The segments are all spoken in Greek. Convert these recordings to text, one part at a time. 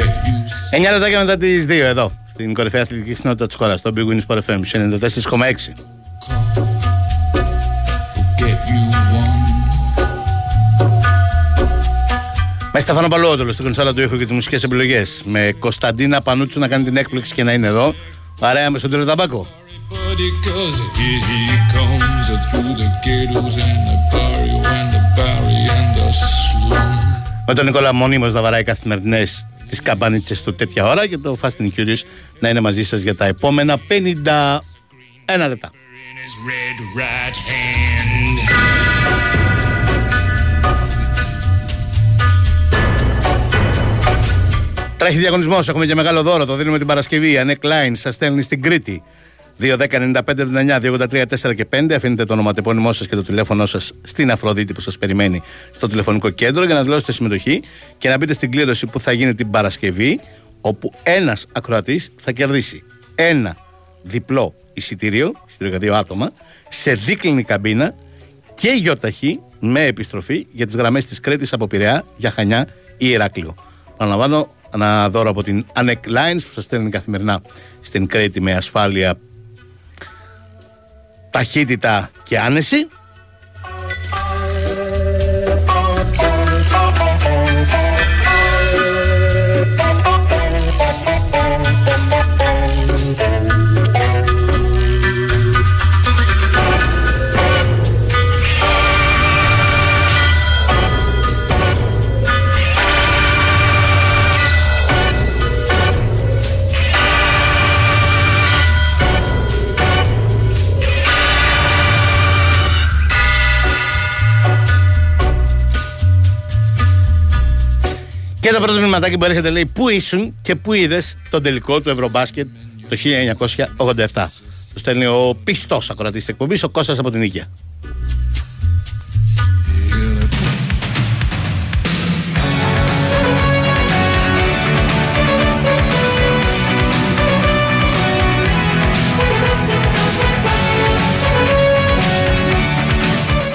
9 λεπτάκια μετά τις 2 εδώ, στην κορυφαία αθλητική συνότητα της χώρας, στο Big Wings Sport FM 94,6. Με Στεφανό Παλαιόδολο στην κονσάλα του ήχου και τις μουσικές επιλογές. Με Κωνσταντίνα Πανούτσου να κάνει την έκπληξη και να είναι εδώ. Παρέα με στον Τύριο Ταμπάκο. Με τον Νικόλα Μονίμως να βαράει καθημερινές τις καμπάνιτσε του τέτοια ώρα και το Fast and Curious να είναι μαζί σας για τα επόμενα 51 λεπτά. Τρέχει διαγωνισμός. Έχουμε και μεγάλο δώρο. Το δίνουμε την Παρασκευή. Ανεκ Line σας στέλνει στην Κρήτη. 2-10-95-99-283-4 και 5. Αφήνετε το ονοματεπώνυμό σας και το τηλέφωνό σας στην Αφροδίτη που σας περιμένει στο τηλεφωνικό κέντρο για να δηλώσετε συμμετοχή και να μπείτε στην κλήρωση που θα γίνει την Παρασκευή. Όπου ένας ακροατής θα κερδίσει ένα διπλό εισιτήριο, εισιτήριο για δύο άτομα, σε δίκλινη καμπίνα και γιοταχή με επιστροφή για τις γραμμές της Κρήτη από Πειραιά για Χανιά ή Ηράκλειο. Παραλαμβάνω, ένα δώρο από την Anec Lines που σας στέλνει καθημερινά στην Κρήτη με ασφάλεια, ταχύτητα και άνεση. Και το πρώτο μηνυματάκι που έρχεται λέει Πού ήσουν και πού είδες τον τελικό του Ευρωμπάσκετ το 1987. Το στέλνει ο πιστός ακροατής της εκπομπής, ο Κώστας από την Ίκαια.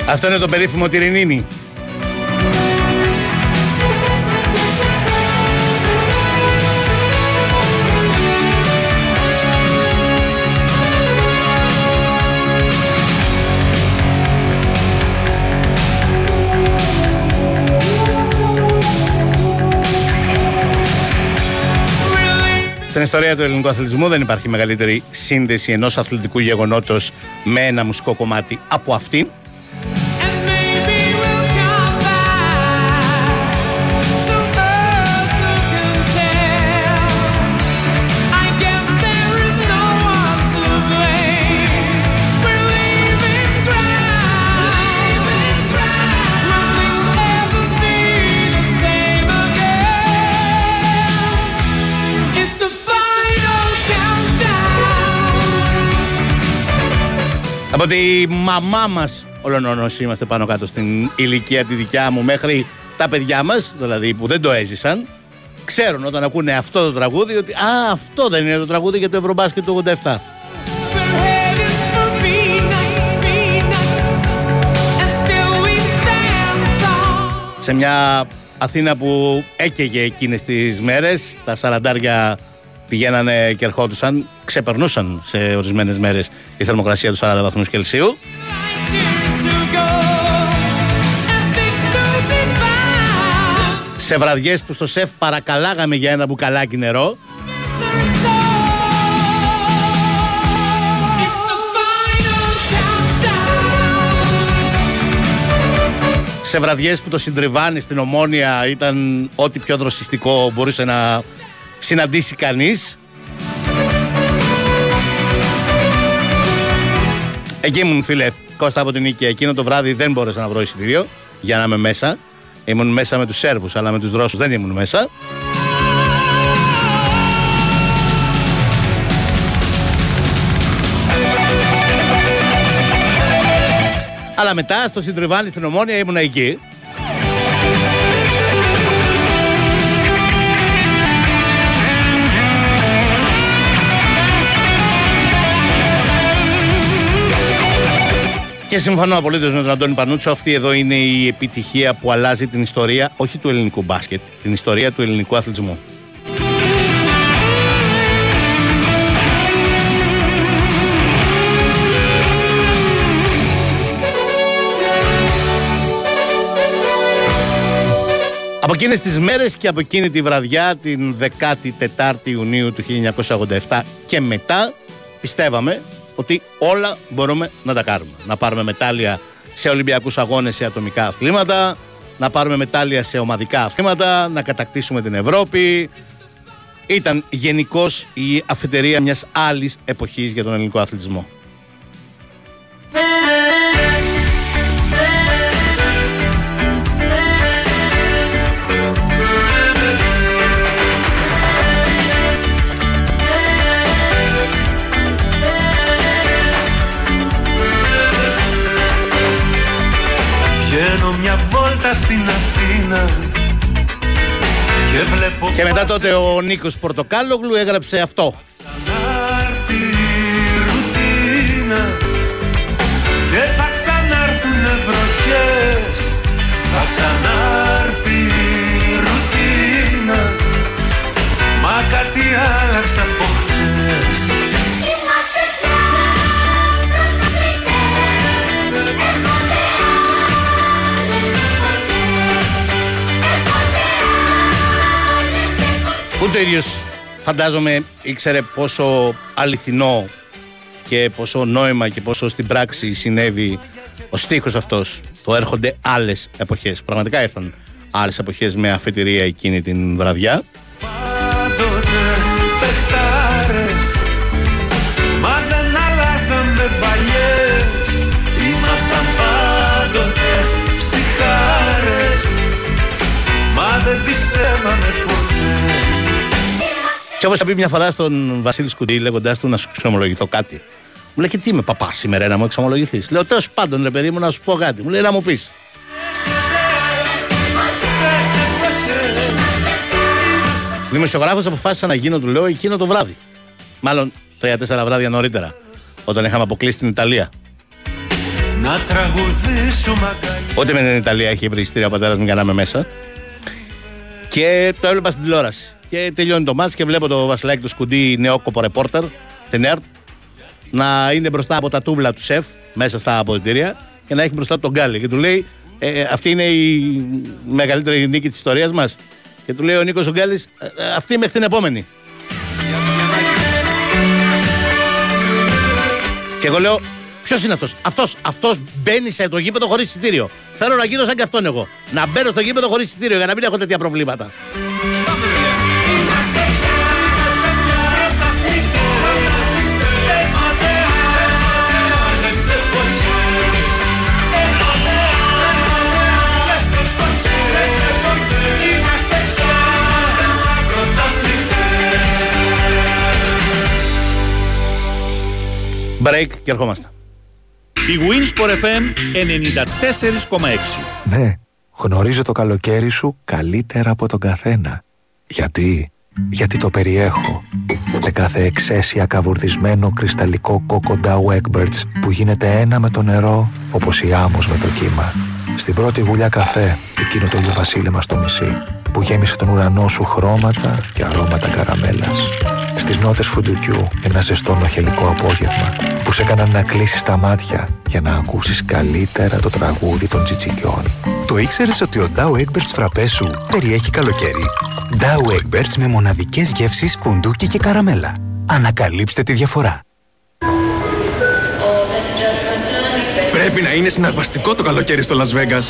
Αυτό είναι το περίφημο Τυρινίνι. Στην ιστορία του ελληνικού αθλητισμού δεν υπάρχει μεγαλύτερη σύνδεση ενός αθλητικού γεγονότος με ένα μουσικό κομμάτι από αυτήν. Από τη μαμά μας, όλων όσοι είμαστε πάνω κάτω στην ηλικία τη δικιά μου, μέχρι τα παιδιά μας, δηλαδή που δεν το έζησαν, ξέρουν όταν ακούνε αυτό το τραγούδι ότι Α, αυτό δεν είναι το τραγούδι για το Ευρωμπάσκετ του 87. Σε μια Αθήνα που έκαιγε εκείνες τις μέρες, τα σαραντάρια πηγαίνανε και ερχόντουσαν, ξεπερνούσαν σε ορισμένες μέρες η θερμοκρασία τους 40 βαθμούς Κελσίου. Σε βραδιές που στο σεφ παρακαλάγαμε για ένα μπουκαλάκι νερό σε βραδιές που το συντριβάνι στην Ομόνια ήταν ό,τι πιο δροσιστικό μπορούσε να συναντήσει κανείς. Εκεί ήμουν φίλε. Κώστα από την Νίκη Εκείνο το βράδυ δεν μπόρεσα να βρω εισιτήριο Για να είμαι μέσα. Ήμουν μέσα με τους Σέρβους αλλά με τους Ρώσους δεν ήμουν μέσα. Αλλά μετά στο Συντριβάνι στην Ομόνια ήμουν εκεί Και συμφωνώ απολύτως με τον Αντώνη Πανούτσο. Αυτή εδώ είναι η επιτυχία που αλλάζει την ιστορία, όχι του ελληνικού μπάσκετ, την ιστορία του ελληνικού αθλητισμού. Από εκείνες τις μέρες και από εκείνη τη βραδιά, την 14η Ιουνίου του 1987 και μετά, πιστεύαμε ότι όλα μπορούμε να τα κάνουμε. Να πάρουμε μετάλλια σε Ολυμπιακούς αγώνες σε ατομικά αθλήματα, να πάρουμε μετάλλια σε ομαδικά αθλήματα, να κατακτήσουμε την Ευρώπη. Ήταν γενικώς η αφετηρία μιας άλλης εποχής για τον ελληνικό αθλητισμό. Και, βλέπω και μετά τότε ο Νίκος Πορτοκάλογλου έγραψε αυτό. Ξανάρθει η ρουτίνα Και θα ξανάρθουν βροχές Θα ξανάρθει Ούτε ο ίδιος φαντάζομαι ήξερε πόσο αληθινό και πόσο νόημα και πόσο στην πράξη συνέβη ο στίχος αυτός. Το έρχονται άλλες εποχές. Πραγματικά ήρθαν άλλες εποχές με αφετηρία εκείνη την βραδιά. Και όπω πει μια φορά στον Βασίλη Σκουντή, λέγοντάς του να σου ξομολογηθώ κάτι. Μου λέει και τι είμαι παπά σήμερα να μου εξομολογηθείς. Λέω τέλος πάντων ρε παιδί μου να σου πω κάτι. Μου λέει να μου πεις. Δημοσιογράφος αποφάσισα να γίνω, του λέω, εκείνο το βράδυ. Μάλλον τρία-τέσσερα βράδια νωρίτερα. Όταν είχαμε αποκλείσει την Ιταλία. Να τραγουδήσουμε Ό,τι με την Ιταλία έχει βρει ο πατέρας μου για να είμαι μέσα. Και το έβλεπα στην τηλεόραση. Και τελειώνει το μάτς και βλέπω το Βασιλάκι του Σκουντή νεόκοπο ρεπόρτερ στην ΕΡΤ να είναι μπροστά από τα τούβλα του σεφ μέσα στα αποδητήρια και να έχει μπροστά τον Γκάλι. Και του λέει, ε, ε, αυτή είναι η μεγαλύτερη νίκη της ιστορίας μας. Και του λέει ο Νίκος Γκάλης, ε, ε, αυτή μέχρι την επόμενη. Και εγώ λέω, ποιος είναι αυτός; Αυτός αυτός μπαίνει σε το γήπεδο χωρίς εισιτήριο. Θέλω να γίνω σαν και αυτόν εγώ. Να μπαίνω στο γήπεδο χωρίς εισιτήριο για να μην έχω τέτοια προβλήματα. Break και ερχόμαστε. Η Winsport FM 94,6 Ναι, γνωρίζω το καλοκαίρι σου καλύτερα από τον καθένα. Γιατί, γιατί το περιέχω. Σε κάθε εξαίσια καβουρδισμένο κρυσταλλικό κόκοντα Wagbirds που γίνεται ένα με το νερό όπως η άμμος με το κύμα. Στην πρώτη γουλιά καφέ, εκείνο το ηλιοβασίλεμα στο μισή που γέμισε τον ουρανό σου χρώματα και αρώματα καραμέλας στις νότες φουντουκιού ένα ζεστό νοχελικό απόγευμα που σε έκαναν να κλείσεις τα μάτια για να ακούσεις καλύτερα το τραγούδι των τσιτσικιών. Το ήξερες ότι ο Dow Egberts φραπές σου περιέχει καλοκαίρι; Dow Egberts με μοναδικές γεύσεις φουντούκι και καραμέλα. Ανακαλύψτε τη διαφορά. Πρέπει να είναι συναρπαστικό το καλοκαίρι στο Las Vegas.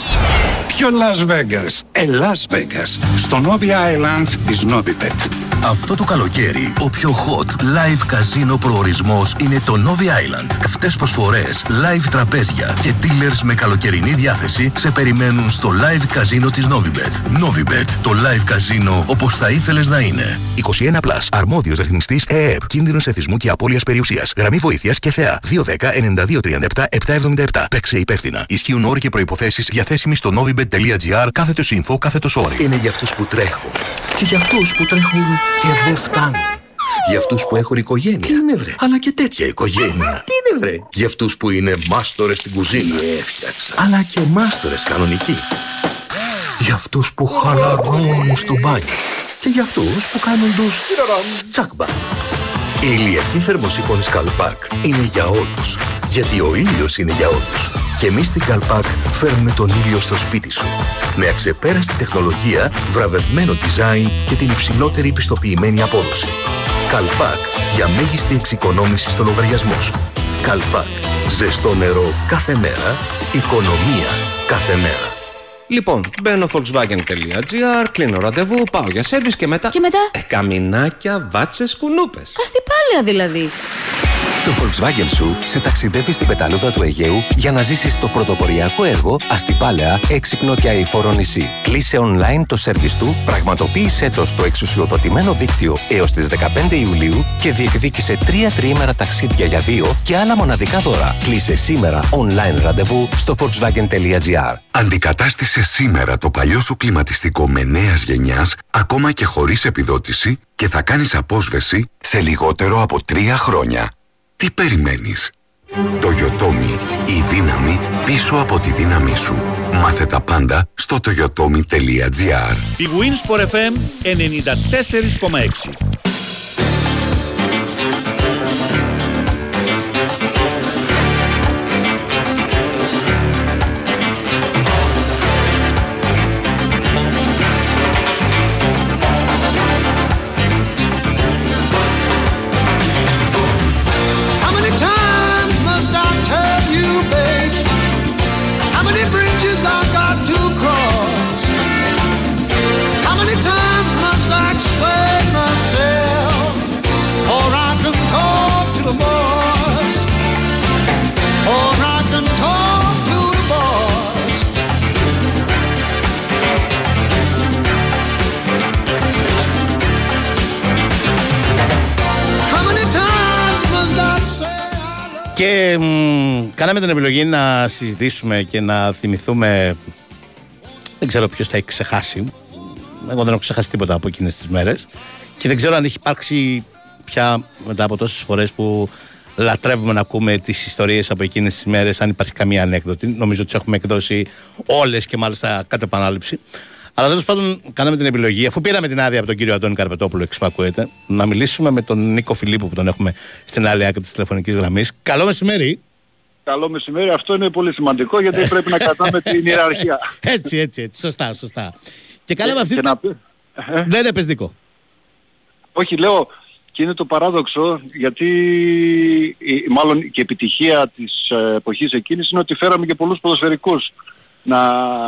Ποιο Las Vegas? Ε, Las Vegas. Στο Novi Island της Novibet. Αυτό το καλοκαίρι, ο πιο hot live καζίνο προορισμός είναι το Novi Island. Αυτές προσφορές, live τραπέζια και dealers με καλοκαιρινή διάθεση σε περιμένουν στο live καζίνο της Novibet. Novibet, το live καζίνο όπως θα ήθελες να είναι. 21+, plus, αρμόδιος ρυθμιστής ΕΕΠ, κίνδυνος εθισμού και απώλειας περιουσίας, γραμμή βοήθειας και θεά. 210-9237-777. Παίξε υπεύθυνα. Ισχύουν όροι και προϋποθέσεις διαθέσιμοι στο novibet.gr κάθετος info κάθετος όρι. Είναι για αυτούς που τρέχουν και για αυτούς που τρέχουν και δεν φτάνουν. Για αυτούς που έχουν οικογένεια. Τι είναι βρε; Αλλά και τέτοια οικογένεια. Τι είναι βρε; Για αυτούς που είναι μάστορες στην κουζίνα. Τι έφτιαξα. Αλλά και μάστορες κανονικοί. Για αυτούς που χαλαρώνουν στο μπάνιο. Και για αυτούς που κάνουν τους τσάκμπα. Η ηλιακή θερμοσύφωνη Σκαλπάκ είναι για όλους. Γιατί ο ήλιος είναι για όλους. Και εμείς στην Καλπάκ φέρνουμε τον ήλιο στο σπίτι σου. Με αξεπέραστη τεχνολογία, βραβευμένο design και την υψηλότερη πιστοποιημένη απόδοση. Καλπάκ για μέγιστη εξοικονόμηση στο λογαριασμό σου. Καλπάκ. Ζεστό νερό κάθε μέρα. Οικονομία κάθε μέρα. Λοιπόν, μπαίνω volkswagen.gr, κλείνω ραντεβού, πάω για σέρβις και μετά... Και μετά; Ε, καμινάκια, βάτσες, κουνούπες. Αστιπάλαια δηλαδή. Το Volkswagen σου σε ταξιδεύει στην πεταλούδα του Αιγαίου για να ζήσεις το πρωτοποριακό έργο Αστιπάλαια, έξυπνο και αηφόρο νησί. Κλείσε online το σερβις του, πραγματοποίησέ το στο εξουσιοδοτημένο δίκτυο έως τις 15 Ιουλίου και διεκδίκησε τρία τριήμερα ταξίδια για δύο και άλλα μοναδικά δώρα. Κλείσε σήμερα online ραντεβού στο volkswagen.gr. Αντικατάστησε σήμερα το παλιό σου κλιματιστικό με νέας γενιάς, ακόμα και χωρίς επιδότηση και θα κάνεις απόσβεση σε λιγότερο από τρία χρόνια. Τι περιμένεις; Το Yotomi, η δύναμη πίσω από τη δύναμή σου. Μάθε τα πάντα στο toyotomi.gr Η Winsport FM 94,6 κάναμε την επιλογή να συζητήσουμε και να θυμηθούμε. Δεν ξέρω ποιος θα έχει ξεχάσει. Εγώ δεν έχω ξεχάσει τίποτα από εκείνες τις μέρες. Και δεν ξέρω αν έχει υπάρξει πια μετά από τόσες φορές που λατρεύουμε να ακούμε τις ιστορίες από εκείνες τις μέρες, αν υπάρχει καμία ανέκδοτη. Νομίζω ότι τις έχουμε εκδώσει όλες και μάλιστα κατ' επανάληψη. Αλλά τέλος πάντων, κάναμε την επιλογή, αφού πήραμε την άδεια από τον κύριο Αντώνη Καρπετόπουλο, εξυπακούεται, να μιλήσουμε με τον Νίκο Φιλίππου που τον έχουμε στην άλλη άκρη της τηλεφωνικής γραμμής. Καλό μεσημέρι. Καλό μεσημέρι. Αυτό είναι πολύ σημαντικό γιατί πρέπει να κρατάμε την ιεραρχία. έτσι, έτσι, έτσι. Σωστά, σωστά. Και κάναμε αυτή και την. να πει- Δεν είναι πεζδικό. Όχι, λέω, και είναι το παράδοξο, γιατί η- μάλλον και η επιτυχία της ε, εποχής εκείνης είναι ότι φέραμε και πολλούς ποδοσφαιρικούς να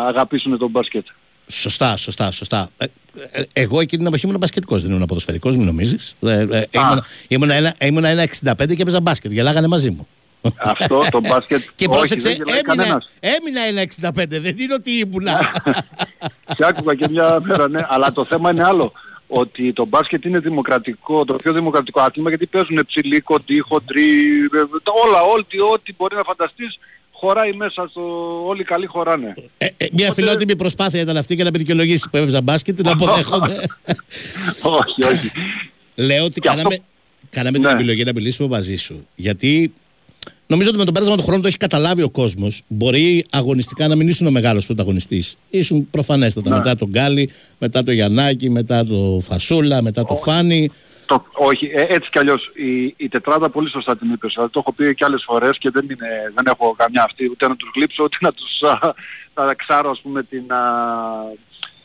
αγαπήσουν τον μπάσκετ. Σωστά, σωστά, σωστά. Ε, ε, εγώ εκείνη την εποχή ήμουν μπασκετικός, δεν ήμουν ποδοσφαιρικός, μην νομίζεις. Ε, ε, ήμουνα, ήμουνα, ένα, ήμουνα ένα 65 και έπαιζα μπάσκετ. Γελάγανε μαζί μου. Αυτό το μπάσκετ. Και όχι, πρόσεξε, δεν γελάει έμεινα, κανένας. έμεινα ένα 65, δεν είναι ότι ήμουνα. Και άκουγα και μια μέρα, ναι. Αλλά το θέμα είναι άλλο. Ότι το μπάσκετ είναι δημοκρατικό, το πιο δημοκρατικό άθλημα γιατί παίζουν ψηλοί, κοντοί, χοντροί, ε, τα- όλα, ό,τι, ό,τι μπορεί να φανταστείς χωράει μέσα στο... Όλοι οι καλοί χωράνε. Ε, μια φιλότιμη προσπάθεια ήταν αυτή για να με δικαιολογήσει που έπαιζα μπάσκετ, την αποδέχομαι. όχι, όχι. Λέω ότι Και αυτό- κάναμε, κάναμε την Ναι. επιλογή να μιλήσουμε μαζί σου. Γιατί νομίζω ότι με το πέρασμα του χρόνου το έχει καταλάβει ο κόσμος. Μπορεί αγωνιστικά να μην ήσουν ο μεγάλος πρωταγωνιστής. Ήσουν προφανέστατα Ναι. μετά τον Γκάλι, μετά το Γιαννάκη, μετά το Φασούλα, μετά το Φάνη. Το, όχι, ε, έτσι κι αλλιώς η, η τετράδα πολύ σωστά την είπες. Δηλαδή, το έχω πει και άλλες φορές και δεν, είναι, δεν έχω καμιά αυτή ούτε να τους γλύψω ούτε να τους α, να ξάρω ας πούμε την, α,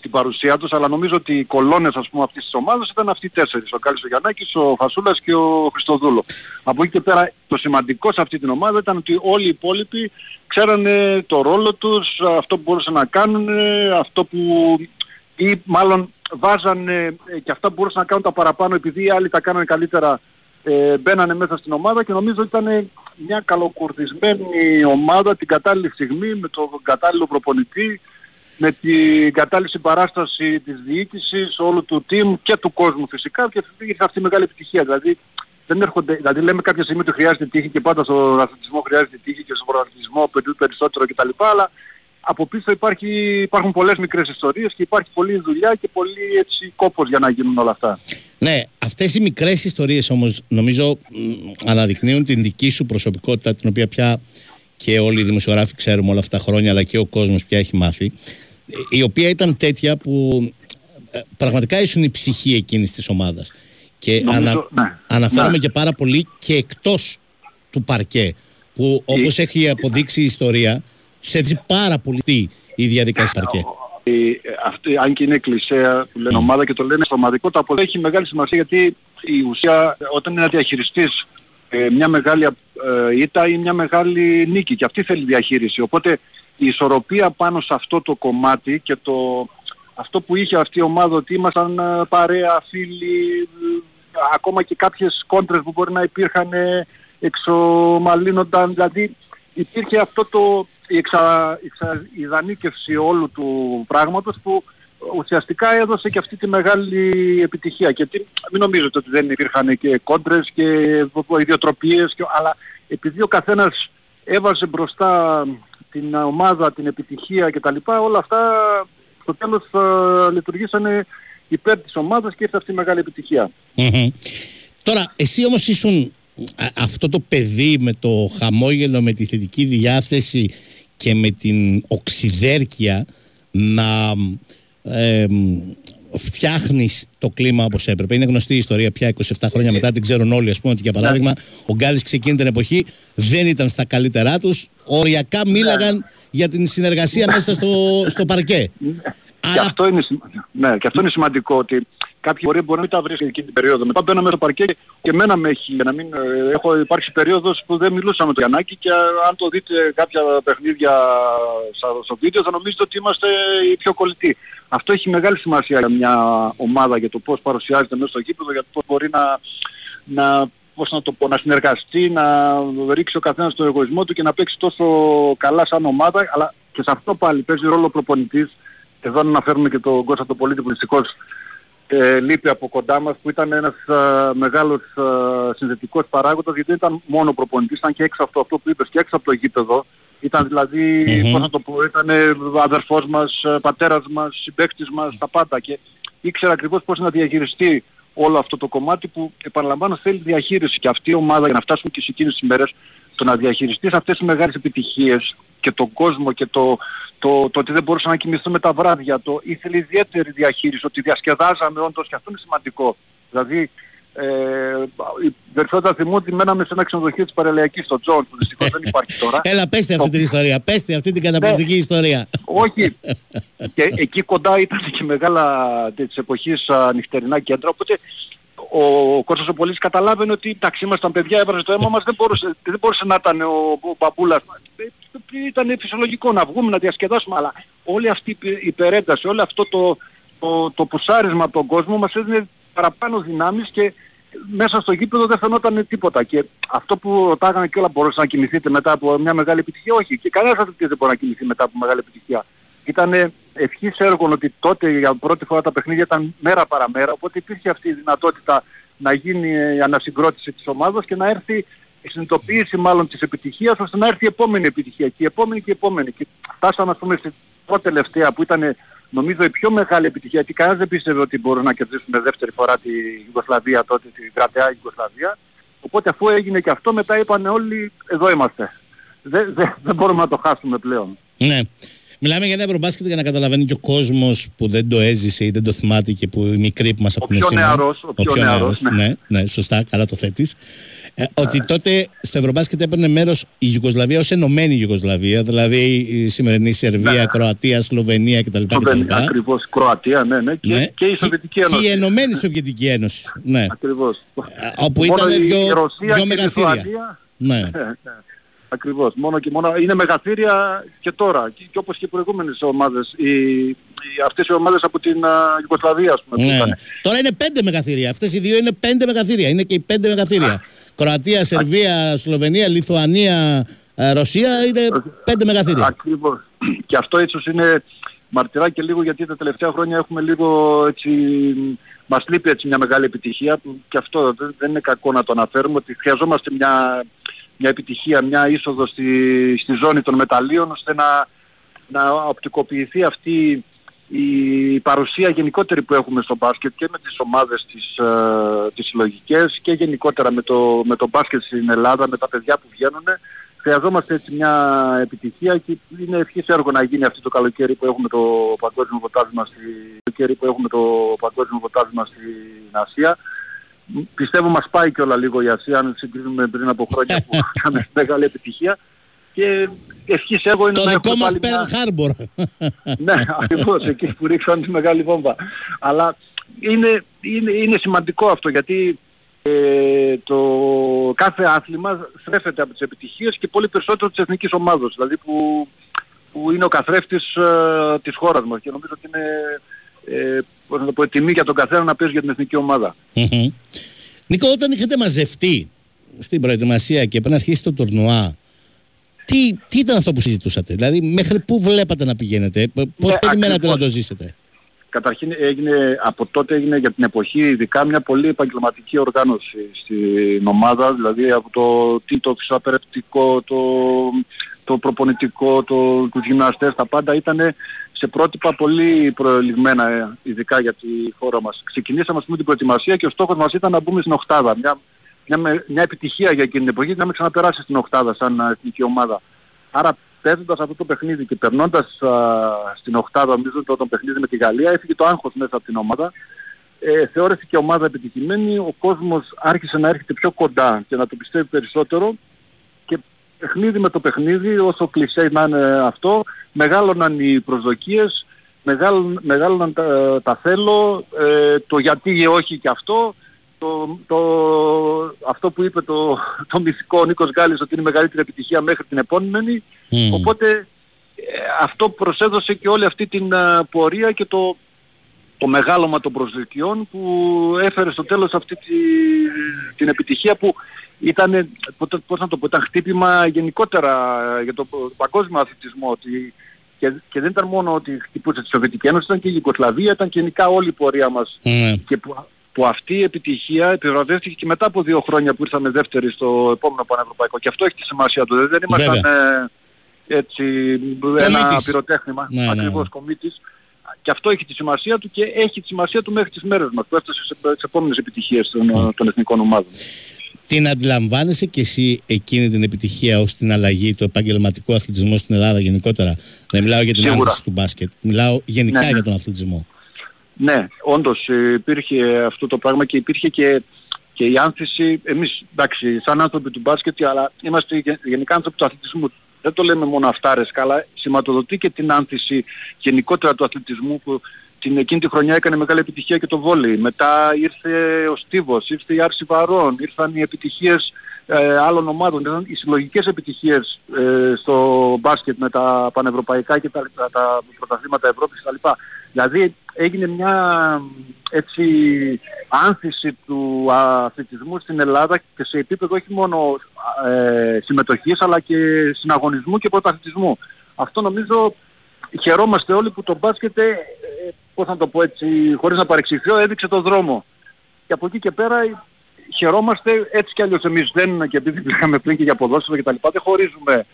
την παρουσία τους αλλά νομίζω ότι οι κολόνες ας πούμε αυτής της ομάδας ήταν αυτοί οι τέσσερις. Ο Κάλης ο Γιαννάκης, ο Φασούλας και ο Χριστοδούλο. Από εκεί και πέρα το σημαντικό σε αυτή την ομάδα ήταν ότι όλοι οι υπόλοιποι ξέρανε το ρόλο τους, αυτό που μπορούσαν να κάνουν, αυτό που ή μάλλον βάζανε ε, και αυτά που μπορούσαν να κάνουν τα παραπάνω επειδή οι άλλοι τα κάνανε καλύτερα ε, μπαίνανε μέσα στην ομάδα και νομίζω ότι ήταν μια καλοκουρδισμένη ομάδα την κατάλληλη στιγμή με τον κατάλληλο προπονητή με την κατάλληλη συμπαράσταση της διοίκησης, όλου του team και του κόσμου φυσικά και ήρθε αυτή η μεγάλη επιτυχία. Δηλαδή, δεν έρχονται, δηλαδή λέμε κάποια στιγμή ότι χρειάζεται τύχη και πάντα στον αθλητισμό χρειάζεται τύχη και στον πρωταθλητισμό περισσότερο κτλ. Αλλά από πίσω υπάρχει, υπάρχουν πολλές μικρές ιστορίες και υπάρχει πολλή δουλειά και πολύ έτσι κόπος για να γίνουν όλα αυτά. Ναι, αυτές οι μικρές ιστορίες όμως νομίζω μ, αναδεικνύουν την δική σου προσωπικότητα, την οποία πια και όλοι οι δημοσιογράφοι ξέρουμε όλα αυτά τα χρόνια, αλλά και ο κόσμος πια έχει μάθει. Η οποία ήταν τέτοια που ε, πραγματικά ήσουν η ψυχή εκείνης της ομάδας. Και Νομίζω, ανα, ναι. αναφέρομαι Ναι. και πάρα πολύ και εκτός του παρκέ. που όπως έχει αποδείξει η ιστορία σε πάρα πολύ η διαδικασία παρκέ. Η- αυτή, αν και είναι κλεισέα που λένε ομάδα και το λένε στοματικό, το αποδέχει έχει μεγάλη σημασία γιατί η ουσία όταν είναι να διαχειριστείς ε, μια μεγάλη ε, ήττα ή μια μεγάλη νίκη και αυτή θέλει διαχείριση. Οπότε η ισορροπία πάνω σε αυτό το κομμάτι και το, αυτό που είχε αυτή η ομάδα ότι ήμασταν ε, παρέα, φίλοι, ε, ακόμα και κάποιες κόντρες που μπορεί να υπήρχαν ε, εξομαλύνονταν, δηλαδή υπήρχε αυτό το, η εξα, εξα, η δανείκευση όλου του πράγματος που ουσιαστικά έδωσε και αυτή τη μεγάλη επιτυχία. Και τι, μην νομίζετε ότι δεν υπήρχαν και κόντρες και ιδιοτροπίες, και, αλλά επειδή ο καθένας έβαζε μπροστά την ομάδα, την επιτυχία κτλ. Όλα αυτά στο τέλος ε, λειτουργήσανε υπέρ της ομάδας και ήρθε αυτή η μεγάλη επιτυχία. Μμμ. Τώρα, εσύ όμως ήσουν α- αυτό το παιδί με το χαμόγελο, με τη θετική διάθεση και με την οξυδέρκεια να ε, φτιάχνεις το κλίμα όπως έπρεπε. Είναι γνωστή η ιστορία πια 27 χρόνια μετά, την ξέρουν όλοι. Ας πούμε ότι για παράδειγμα ο Γκάλης ξεκίνησε την εποχή, δεν ήταν στα καλύτερά τους, οριακά μίλαγαν για την συνεργασία μέσα στο, στο παρκέ. Και αυτό, είναι, σημα- ναι, και αυτό είναι σημαντικό ότι κάποιοι μπορεί, μπορεί να μην τα βρίσκουν εκείνη την περίοδο. Μετά μπαίναμε στο παρκέ και εμένα με έχει, για να μην, ε, έχω υπάρξει περίοδος που δεν μιλούσαμε με το Γιαννάκη και ε, αν το δείτε κάποια παιχνίδια στα- στο βίντεο θα νομίζετε ότι είμαστε οι πιο κολλητοί. Αυτό έχει μεγάλη σημασία για μια ομάδα για το πώς παρουσιάζεται μέσα στο γήπεδο, για το πώς μπορεί να, να, πώς να, το πω, να συνεργαστεί, να ρίξει ο καθένας τον εγωισμό του και να παίξει τόσο καλά σαν ομάδα, αλλά και σε αυτό πάλι παίζει ρόλο ο προπονητής. Εδώ να αναφέρουμε και τον Κώστα τον Πολίτη που δυστυχώς ε, λείπει από κοντά μας που ήταν ένας α, μεγάλος α, συνδετικός παράγοντας γιατί δεν ήταν μόνο προπονητής, ήταν και έξω από αυτό που είπες και έξω από το γήπεδο. Ήταν δηλαδή, Μμμ. πώς να το πω, ήταν ε, αδερφός μας, ε, πατέρας μας, συμπαίκτης μας, τα πάντα και ήξερα ακριβώς πώς να διαχειριστεί όλο αυτό το κομμάτι που επαναλαμβάνω θέλει διαχείριση και αυτή η ομάδα για να φτάσουμε και σε εκείνες τις μέρες το να διαχειριστείς αυτές τις μεγάλες επιτυχίες και τον κόσμο και το, το, το ότι δεν μπορούσαμε να κοιμηθούμε τα βράδια, το ήθελε ιδιαίτερη διαχείριση, ότι διασκεδάζαμε όντως και αυτό είναι σημαντικό. Δηλαδή, ε, οι περισσότεροι θυμούν ότι μέναμε σε ένα ξενοδοχείο της Παραλιακής στο Τζον, που δυστυχώς δεν υπάρχει τώρα. Έλα, πέστε αυτή την ιστορία. Πέστε αυτή την καταπληκτική ιστορία. Όχι. και εκεί κοντά ήταν και μεγάλα της εποχής α, νυχτερινά κέντρα, οπότε ο Κώστας ο Πολίτης καταλάβαινε ότι εντάξει ήμασταν παιδιά, έβραζε το αίμα μας, δεν μπορούσε, δεν μπορούσε να ήταν ο, ο μπαμπούλας. Ε, Ήταν φυσιολογικό να βγούμε, να διασκεδάσουμε, αλλά όλη αυτή η υπε- υπερένταση, όλο αυτό το, το, το πουσάρισμα από τον κόσμο μας έδινε παραπάνω δυνάμεις και μέσα στο γήπεδο δεν φαινόταν τίποτα. Και αυτό που ρωτάγανε και όλα μπορούσε να κοιμηθείτε μετά από μια μεγάλη επιτυχία, όχι. Και κανένας αθλητής δεν μπορεί να κοιμηθεί μετά από μεγάλη επιτυχία. Ήταν ευχής έργων ότι τότε για πρώτη φορά τα παιχνίδια ήταν μέρα παραμέρα, οπότε υπήρχε αυτή η δυνατότητα να γίνει η ανασυγκρότηση της ομάδας και να έρθει η συνειδητοποίηση μάλλον της επιτυχίας ώστε να έρθει η επόμενη επιτυχία και η επόμενη και η επόμενη. Και φτάσαμε ας πούμε στην πρώτη τελευταία που ήταν νομίζω η πιο μεγάλη επιτυχία γιατί κανένας δεν πίστευε ότι μπορούν να κερδίσουν δεύτερη φορά τη Ιουγκοσλαβία τότε, τη κρατεά Ιουγκοσλαβία. Οπότε αφού έγινε και αυτό μετά είπαν όλοι εδώ είμαστε. Δεν, δεν, δεν μπορούμε να το χάσουμε πλέον. Ναι. Μιλάμε για ένα ευρωμπάσκετ για να καταλαβαίνει και ο κόσμος που δεν το έζησε ή δεν το θυμάται και που οι μικροί που μας ακούνε πιο σήμερα. νεαρός, ο πιο νεαρός, ναι. ναι. ναι, σωστά, καλά το θέτεις. Ε, ότι τότε στο ευρωμπάσκετ έπαιρνε μέρος η Ιουγκοσλαβία ως ενωμένη Ιουγκοσλαβία, δηλαδή η σημερινή Σερβία, Ναι. Κροατία, Σλοβενία κτλ. κτλ. Σλοβενία, Ακριβώς, Κροατία, ναι, ναι, και, Ναι. και η Σοβιετική Και Ένωση. η Ενωμένη Σοβιετική Ένωση. Ναι. Ακριβώς. Όπου Μόνο ήταν η δύο, Ρωσία δύο και η μεγαθύρια. Λιθουανία. Ναι. Ναι, ναι. Ακριβώς. Μόνο και μόνο. Είναι μεγαθύρια και τώρα. Και, και όπως και οι προηγούμενες ομάδες. Οι, οι, αυτές οι ομάδες από την α, Ιουγκοσλαβία, ας πούμε. που Ναι. ήταν. Τώρα είναι πέντε μεγαθύρια. Αυτές οι δύο είναι πέντε μεγαθύρια. Είναι και οι πέντε μεγαθύρια. Κροατία, Σερβία, Σλοβενία, Λιθουανία, ε, Ρωσία είναι πέντε μεγαθύρια. Ακριβώς. Και αυτό ίσως είναι μαρτυρά και λίγο γιατί τα τελευταία χρόνια έχουμε λίγο έτσι... Μας λείπει έτσι μια μεγάλη επιτυχία που και αυτό δεν, δεν είναι κακό να το αναφέρουμε ότι χρειαζόμαστε μια, μια επιτυχία, μια είσοδο στη, στη ζώνη των μεταλλίων ώστε να, να οπτικοποιηθεί αυτή η παρουσία γενικότερη που έχουμε στο μπάσκετ και με τις ομάδες τις, ε, τις συλλογικές και γενικότερα με το, με το μπάσκετ στην Ελλάδα, με τα παιδιά που βγαίνουν. Χρειαζόμαστε έτσι μια επιτυχία και είναι ευχής έργο να γίνει αυτό το καλοκαίρι που έχουμε το παγκόσμιο ποτάσμα, στη, καλοκαίρι που έχουμε το παγκόσμιο ποτάσμα στην Ασία πιστεύω μας πάει και όλα λίγο η Ασία αν συγκρίνουμε πριν από χρόνια που είχαμε μεγάλη επιτυχία και ευχής εγώ είναι Το να δικό έχουμε μας πάλι μια- Pearl Harbor. ναι, ακριβώς, εκεί που ρίξαν τη μεγάλη βόμβα. Αλλά είναι, είναι, είναι σημαντικό αυτό γιατί ε, το κάθε άθλημα στρέφεται από τις επιτυχίες και πολύ περισσότερο της εθνικής ομάδας, δηλαδή που, που είναι ο καθρέφτης ε, της χώρας μας και νομίζω ότι είναι ε, πώς να το πω, τιμή για τον καθένα να παίζει για την εθνική ομάδα. Μμμ. Νίκο, όταν είχατε μαζευτεί στην προετοιμασία και πριν αρχίσει το τουρνουά, τι, τι ήταν αυτό που συζητούσατε, δηλαδή μέχρι πού βλέπατε να πηγαίνετε, π- πώς Ναι, περιμένατε ακριβώς. να το ζήσετε; Καταρχήν έγινε, από τότε έγινε για την εποχή ειδικά μια πολύ επαγγελματική οργάνωση στην ομάδα, δηλαδή από το τι το φυσαπερεπτικό, το, το προπονητικό, το, τους γυμναστές, τα πάντα ήταν σε πρότυπα πολύ προελιγμένα ε, ειδικά για τη χώρα μας. Ξεκινήσαμε ας πούμε την προετοιμασία και ο στόχος μας ήταν να μπούμε στην οκτάδα. Μια, μια, με- μια επιτυχία για εκείνη την εποχή να μην ξαναπεράσει στην οκτάδα σαν ε, εθνική ομάδα. Άρα παίζοντας αυτό το παιχνίδι και περνώντας α, στην οκτάδα νομίζω το, το παιχνίδι με τη Γαλλία έφυγε το άγχος μέσα από την ομάδα. Ε, θεώρησε και η ομάδα επιτυχημένη, ο κόσμος άρχισε να έρχεται πιο κοντά και να το πιστεύει περισσότερο και παιχνίδι με το παιχνίδι, όσο κλεισέ να είναι αυτό, μεγάλωναν οι προσδοκίες, μεγάλων- μεγάλωναν τα, τα θέλω, ε, το γιατί όχι και αυτό, το, το, αυτό που είπε το, το μυθικό ο Νίκος Γκάλης ότι είναι η μεγαλύτερη επιτυχία μέχρι την επόμενη. Μμμ. Οπότε ε, αυτό προσέδωσε και όλη αυτή την α, πορεία και το, το μεγάλωμα των προσδοκιών που έφερε στο τέλος αυτή τη, την επιτυχία που ήταν, πότε- πώς να το πω, ήταν χτύπημα γενικότερα για το παγκόσμιο αθλητισμό ότι και, και δεν ήταν μόνο ότι χτυπούσε τη Σοβιετική Ένωση, ήταν και η Ιουγκοσλαβία, ήταν και γενικά όλη η πορεία μας Ναι. και που, που αυτή η επιτυχία επιβραβεύτηκε και μετά από δύο χρόνια που ήρθαμε δεύτεροι στο επόμενο Πανευρωπαϊκό. Και αυτό έχει τη σημασία του. Δεν ήμασταν ε, έτσι ένα Κομίτης. πυροτέχνημα, Ναι, ναι, ναι. ακριβώς κομίτης. Και αυτό έχει τη σημασία του και έχει τη σημασία του μέχρι τις μέρες μας που έφτασε σε, στις επόμενες επιτυχίες των, Ναι. των εθνικών ομάδων. Την αντιλαμβάνεσαι και εσύ εκείνη την επιτυχία ως την αλλαγή του επαγγελματικού αθλητισμού στην Ελλάδα γενικότερα; Δεν μιλάω για την Σίγουρα. άνθηση του μπάσκετ, μιλάω γενικά Ναι, ναι. για τον αθλητισμό. Ναι, όντως ε, υπήρχε αυτό το πράγμα και υπήρχε και, και η άνθηση, εμείς εντάξει, σαν άνθρωποι του μπάσκετ, αλλά είμαστε γε- γενικά άνθρωποι του αθλητισμού. Δεν το λέμε μόνο αυτάρες, αλλά σηματοδοτεί και την άνθηση γενικότερα του αθλητισμού που την εκείνη τη χρονιά έκανε μεγάλη επιτυχία και το βόλεϊ. Μετά ήρθε ο Στίβος, ήρθε η Άρση Βαρών, ήρθαν οι επιτυχίες ε, άλλων ομάδων, ήρθαν οι συλλογικές επιτυχίες ε, στο μπάσκετ με τα πανευρωπαϊκά και τα, τα, τα πρωταθλήματα Ευρώπης κτλ. Δηλαδή έγινε μια έτσι άνθηση του αθλητισμού στην Ελλάδα και σε επίπεδο όχι μόνο ε, συμμετοχής αλλά και συναγωνισμού και πρωταθλητισμού. Αυτό νομίζω χαιρόμαστε όλοι που το μπάσκετ, ε, ε, πώς να το πω έτσι, χωρίς να παρεξηγηθώ, έδειξε το δρόμο. Και από εκεί και πέρα ε, χαιρόμαστε έτσι κι αλλιώς εμείς δεν, και επειδή πήγαμε πριν και για ποδόσφαιρο και τα λοιπά, δεν χωρίζουμε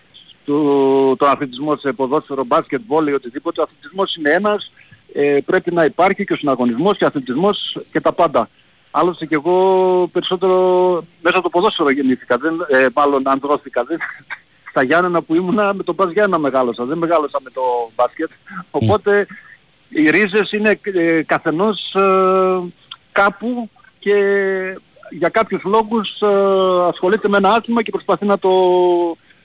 το, τον αθλητισμό σε ποδόσφαιρο, μπάσκετ, βόλεϊ, οτιδήποτε. Ο αθλητισμός είναι ένας, ε, πρέπει να υπάρχει και ο συναγωνισμός και ο αθλητισμός και τα πάντα. Άλλωστε και εγώ περισσότερο μέσα από το ποδόσφαιρο γεννήθηκα, δεν, ε, μάλλον ανδρώθηκα. Δεν, στα Γιάννενα που ήμουνα με τον Μπας Γιάννενα μεγάλωσα, δεν μεγάλωσα με το μπάσκετ. Οπότε οι ρίζες είναι ε, καθενός ε, κάπου και για κάποιους λόγους ε, ασχολείται με ένα άθλημα και προσπαθεί να, το,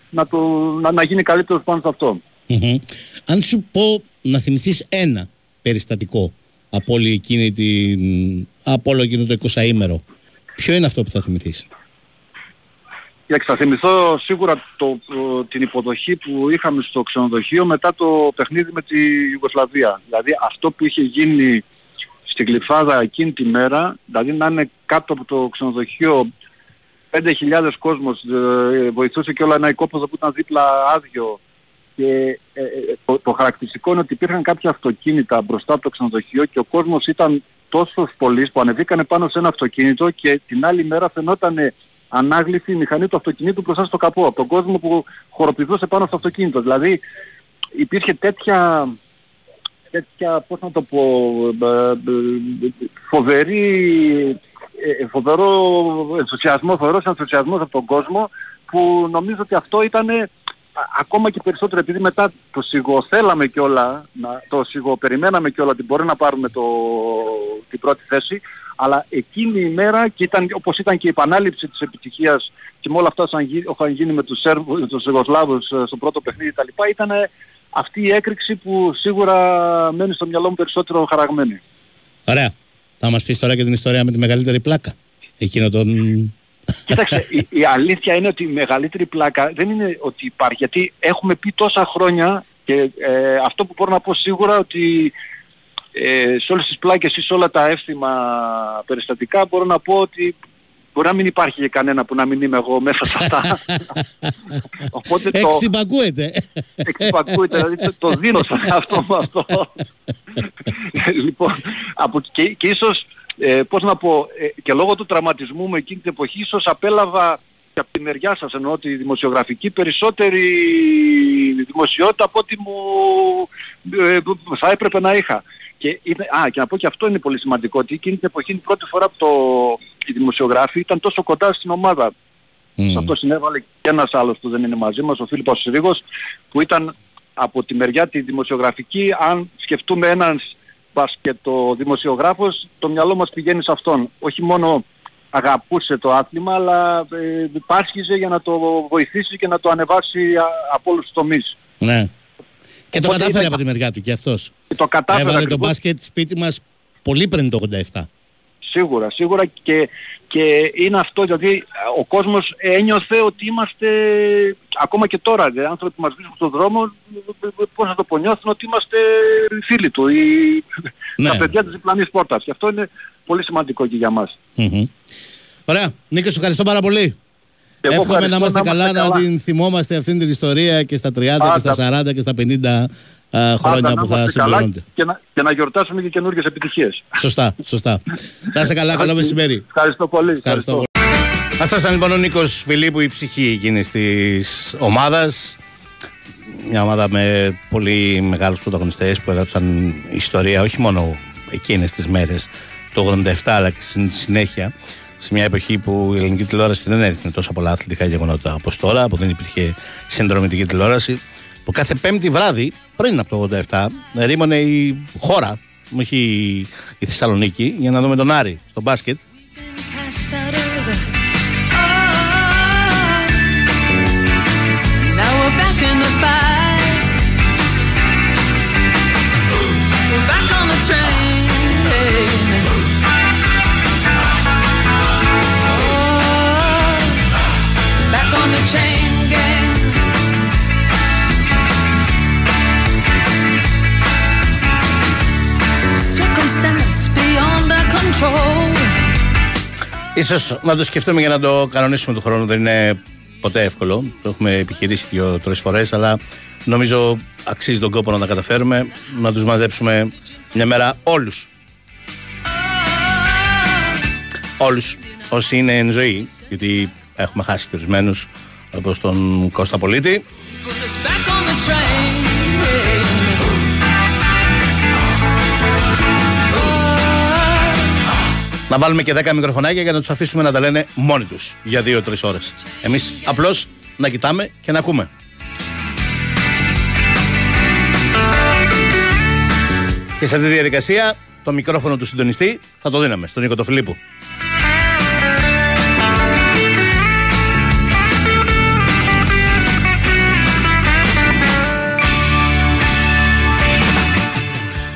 να, το, να, να γίνει καλύτερος πάνω σε αυτό. Μμμ. Αν σου πω να θυμηθείς ένα περιστατικό από όλη εκείνη την... από όλο εκείνο το 20ήμερο, ποιο είναι αυτό που θα θυμηθείς; Και θα θυμηθώ σίγουρα το, το- την υποδοχή που είχαμε στο ξενοδοχείο μετά το παιχνίδι με τη Ιουγκοσλαβία. Δηλαδή αυτό που είχε γίνει στην Γλυφάδα εκείνη τη μέρα, δηλαδή να είναι κάτω από το ξενοδοχείο 5.000 κόσμος, ε, βοηθούσε και όλα ένα οικόπεδο που ήταν δίπλα άδειο και ε, ε, το, το χαρακτηριστικό είναι ότι υπήρχαν κάποια αυτοκίνητα μπροστά από το ξενοδοχείο και ο κόσμος ήταν τόσο πολλής που ανεβήκανε πάνω σε ένα αυτοκίνητο και την άλλη μέρα φαινόταν ανάγλυφη η μηχανή του αυτοκινήτου μπροστά στο καπό από τον κόσμο που χοροπηδούσε πάνω στο αυτοκίνητο. Δηλαδή υπήρχε τέτοια, τέτοια πώς να το πω, ε, ε, φοβερή, ε, φοβερό ενθουσιασμό, φοβερός ενθουσιασμός από τον κόσμο που νομίζω ότι αυτό ήταν ακόμα και περισσότερο επειδή μετά το σιγοθέλαμε κιόλα, να, το σιγοπεριμέναμε κιόλα ότι μπορεί να πάρουμε το, την πρώτη θέση, αλλά εκείνη η μέρα και ήταν, όπως ήταν και η επανάληψη της επιτυχίας και με όλα αυτά σαν γι- είχαν γίνει με τους, Σέρβους, με τους Ιουγκοσλάβους ε, στο πρώτο παιχνίδι κτλ. ήταν αυτή η έκρηξη που σίγουρα μένει στο μυαλό μου περισσότερο χαραγμένη. Ωραία. Θα μας πεις τώρα και την ιστορία με τη μεγαλύτερη πλάκα. Εκείνο τον. Κοίταξε, η, η αλήθεια είναι ότι η μεγαλύτερη πλάκα δεν είναι ότι υπάρχει, γιατί έχουμε πει τόσα χρόνια και ε, αυτό που μπορώ να πω σίγουρα ότι ε, σε όλες τις πλάκες ή σε όλα τα εύθυμα περιστατικά μπορώ να πω ότι μπορεί να μην υπάρχει και κανένα που να μην είμαι εγώ μέσα σε αυτά. Οπότε το Εξυπακούεται. εξυπακούεται, δηλαδή το, το δίνω σαν αυτό με αυτό. λοιπόν, από, και, και ίσως, ε, πώς να πω, ε, και λόγω του τραυματισμού μου εκείνη την εποχή ίσως απέλαβα και από τη μεριά σας εννοώ τη δημοσιογραφική περισσότερη δημοσιότητα από ό,τι μου ε, θα έπρεπε να είχα. Και, είναι, α, και να πω και αυτό είναι πολύ σημαντικό ότι εκείνη την εποχή είναι η πρώτη φορά που το, οι δημοσιογράφοι ήταν τόσο κοντά στην ομάδα. Σε αυτό συνέβαλε και ένας άλλος που δεν είναι μαζί μας, ο Φίλιππος Συρίγος, που ήταν από τη μεριά τη δημοσιογραφική, αν σκεφτούμε έναν μπασκετο δημοσιογράφος, το μυαλό μας πηγαίνει σε αυτόν. Όχι μόνο αγαπούσε το άθλημα, αλλά ε, πάσχιζε για να το βοηθήσει και να το ανεβάσει α, από όλους τους τομείς. ναι. Και το Οπότε κατάφερε ήταν- από τη μεριά του και αυτός. Και το κατάφερε Έβαλε το ακριβώς. μπάσκετ σπίτι μας πολύ πριν το 87. Σίγουρα, σίγουρα και, και είναι αυτό γιατί ο κόσμος ένιωθε ότι είμαστε ακόμα και τώρα, δηλαδή, άνθρωποι που μας βρίσκουν στον δρόμο, πώς να το πω, νιώθουν ότι είμαστε φίλοι του ή Ναι. τα παιδιά της διπλανής πόρτας και αυτό είναι πολύ σημαντικό και για μας. Μμμ. Ωραία. Νίκος, σου ευχαριστώ πάρα πολύ. Και εγώ Εύχομαι να ευχαριστώ, είμαστε καλά, να καλά. την θυμόμαστε αυτήν την ιστορία και στα 30 και Πάντα. στα 40 και στα 50 α, χρόνια Πάντα να που θα είμαστε καλά συμπληρώνονται. και να, και να γιορτάσουμε και καινούργιες επιτυχίες. Σωστά, σωστά. Να είσαι καλά, καλό μεσημέρι. Ευχαριστώ πολύ. Ευχαριστώ. πολύ. Αυτό ήταν λοιπόν ο Νίκος Φιλίππου, η ψυχή εκείνης της ομάδας. Μια ομάδα με πολύ μεγάλους πρωταγωνιστές που έγραψαν ιστορία όχι μόνο εκείνες τις μέρες το 87 αλλά και στην συνέχεια σε μια εποχή που η ελληνική τηλεόραση δεν έδειχνε τόσα πολλά αθλητικά γεγονότα όπως τώρα που δεν υπήρχε συνδρομητική τηλεόραση που κάθε πέμπτη βράδυ πριν από το 87 ρίμωνε η χώρα όχι η Θεσσαλονίκη για να δούμε τον Άρη στο μπάσκετ cast out of the. Oh, now we're back in the Ίσως να το σκεφτούμε για να το κανονίσουμε του χρόνου. Δεν είναι ποτέ εύκολο. Το έχουμε επιχειρήσει δύο-τρει φορές, αλλά νομίζω αξίζει τον κόπο να τα καταφέρουμε. Να τους μαζέψουμε μια μέρα όλους. Όλους όσοι είναι εν ζωή, γιατί έχουμε χάσει και ορισμένους όπως τον Κώστα Πολίτη. Να βάλουμε και 10 μικροφωνάκια για να τους αφήσουμε να τα λένε μόνοι τους για 2-3 ώρες. Εμείς απλώς να κοιτάμε και να ακούμε. Και σε αυτή τη διαδικασία το μικρόφωνο του συντονιστή θα το δίναμε στον Νίκο το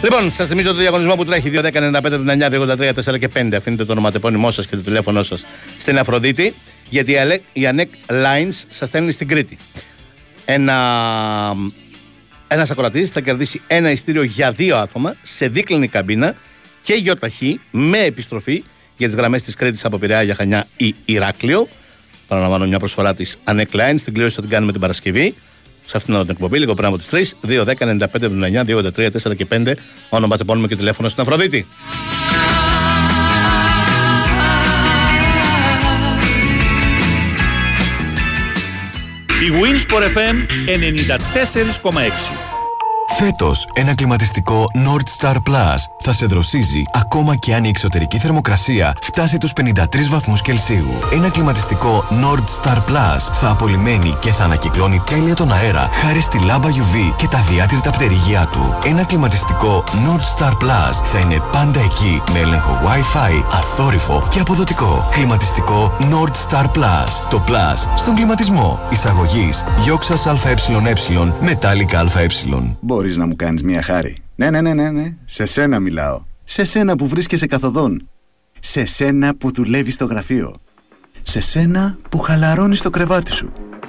Λοιπόν, σας θυμίζω το διαγωνισμό που τρέχει 2.10.95.99.283.4 και 5. Αφήνετε το ονοματεπώνυμό σας και το τηλέφωνό σας στην Αφροδίτη, γιατί η Αλε- η ANEC Lines σας στέλνει στην Κρήτη. Ένα ένας ακροατής θα κερδίσει ένα ειστήριο για δύο άτομα σε δίκλινη καμπίνα και γιοταχή με επιστροφή για τις γραμμές της Κρήτης από Πειραιά για Χανιά ή Ηράκλειο. Παραλαμβάνω μια προσφορά της ANEC Lines. Την κλήρωση θα την κάνουμε την Παρασκευή. Σε αυτήν την εκπομπή, λίγο πριν από τις 3. 2, 10, 95, 79, 2, 3, 4 και 5. Όνομα, τεπώνυμο και τηλέφωνο στην Αφροδίτη. Η Winsport FM 94,6 Φέτος, ένα κλιματιστικό Nord Star Plus θα σε δροσίζει ακόμα και αν η εξωτερική θερμοκρασία φτάσει τους 53 βαθμούς Κελσίου. Ένα κλιματιστικό Nord Star Plus θα απολυμμένει και θα ανακυκλώνει τέλεια τον αέρα χάρη στη λάμπα UV και τα διάτρητα πτερυγιά του. Ένα κλιματιστικό Nord Star Plus θα είναι πάντα εκεί με έλεγχο Wi-Fi, αθόρυφο και αποδοτικό. Κλιματιστικό Nord Star Plus. Το Plus στον κλιματισμό. Εισαγωγής Γιώξας ΑΕ Μετάλλικα ΑΕ. Μπορείς να μου κάνεις μια χάρη. Ναι, ναι, ναι, ναι, ναι. Σε σένα μιλάω. Σε σένα που βρίσκεσαι καθοδόν. Σε σένα που δουλεύεις στο γραφείο. Σε σένα που χαλαρώνεις το κρεβάτι σου.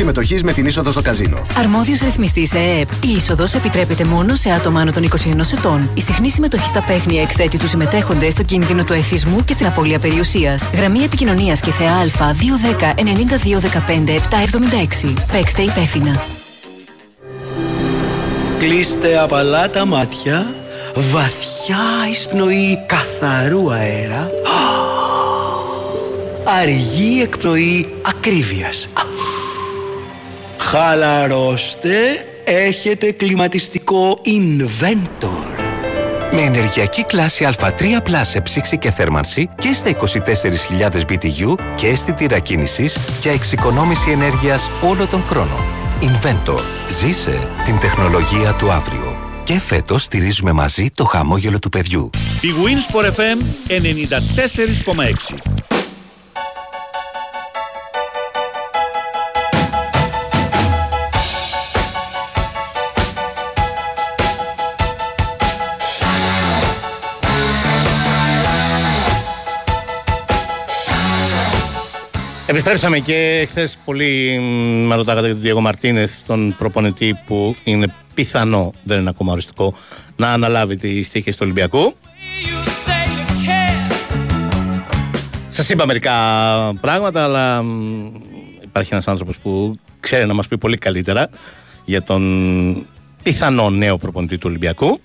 συμμετοχής με την είσοδο στο καζίνο. Αρμόδιος ρυθμιστής ΕΕΠ. Η είσοδος επιτρέπεται μόνο σε άτομα άνω των 21 ετών. Η συχνή συμμετοχή στα παίχνια εκθέτει τους συμμετέχοντε στο κίνδυνο του εθισμού και στην απώλεια περιουσίας. Γραμμή επικοινωνίας και θεά Α 210 92 15 776. Παίξτε υπεύθυνα. Κλείστε απαλά τα μάτια, βαθιά εισπνοή καθαρού αέρα, αργή εκπνοή ακρίβειας. Χαλαρώστε, έχετε κλιματιστικό Inventor. Με ενεργειακή κλάση Α3 Plus σε ψήξη και θέρμανση και στα 24.000 BTU και αισθητήρα κίνησης για εξοικονόμηση ενέργειας όλο τον χρόνο. Inventor. Ζήσε την τεχνολογία του αύριο. Και φέτος στηρίζουμε μαζί το χαμόγελο του παιδιού. Η Winsport FM 94,6 Επιστρέψαμε και χθες πολύ με ρωτάγατε για τον Διέγο Μαρτίνεθ, τον προπονητή που είναι πιθανό, δεν είναι ακόμα οριστικό, να αναλάβει τη στίχη του Ολυμπιακού. Σας είπα μερικά πράγματα, αλλά υπάρχει ένας άνθρωπος που ξέρει να μας πει πολύ καλύτερα για τον πιθανό νέο προπονητή του Ολυμπιακού.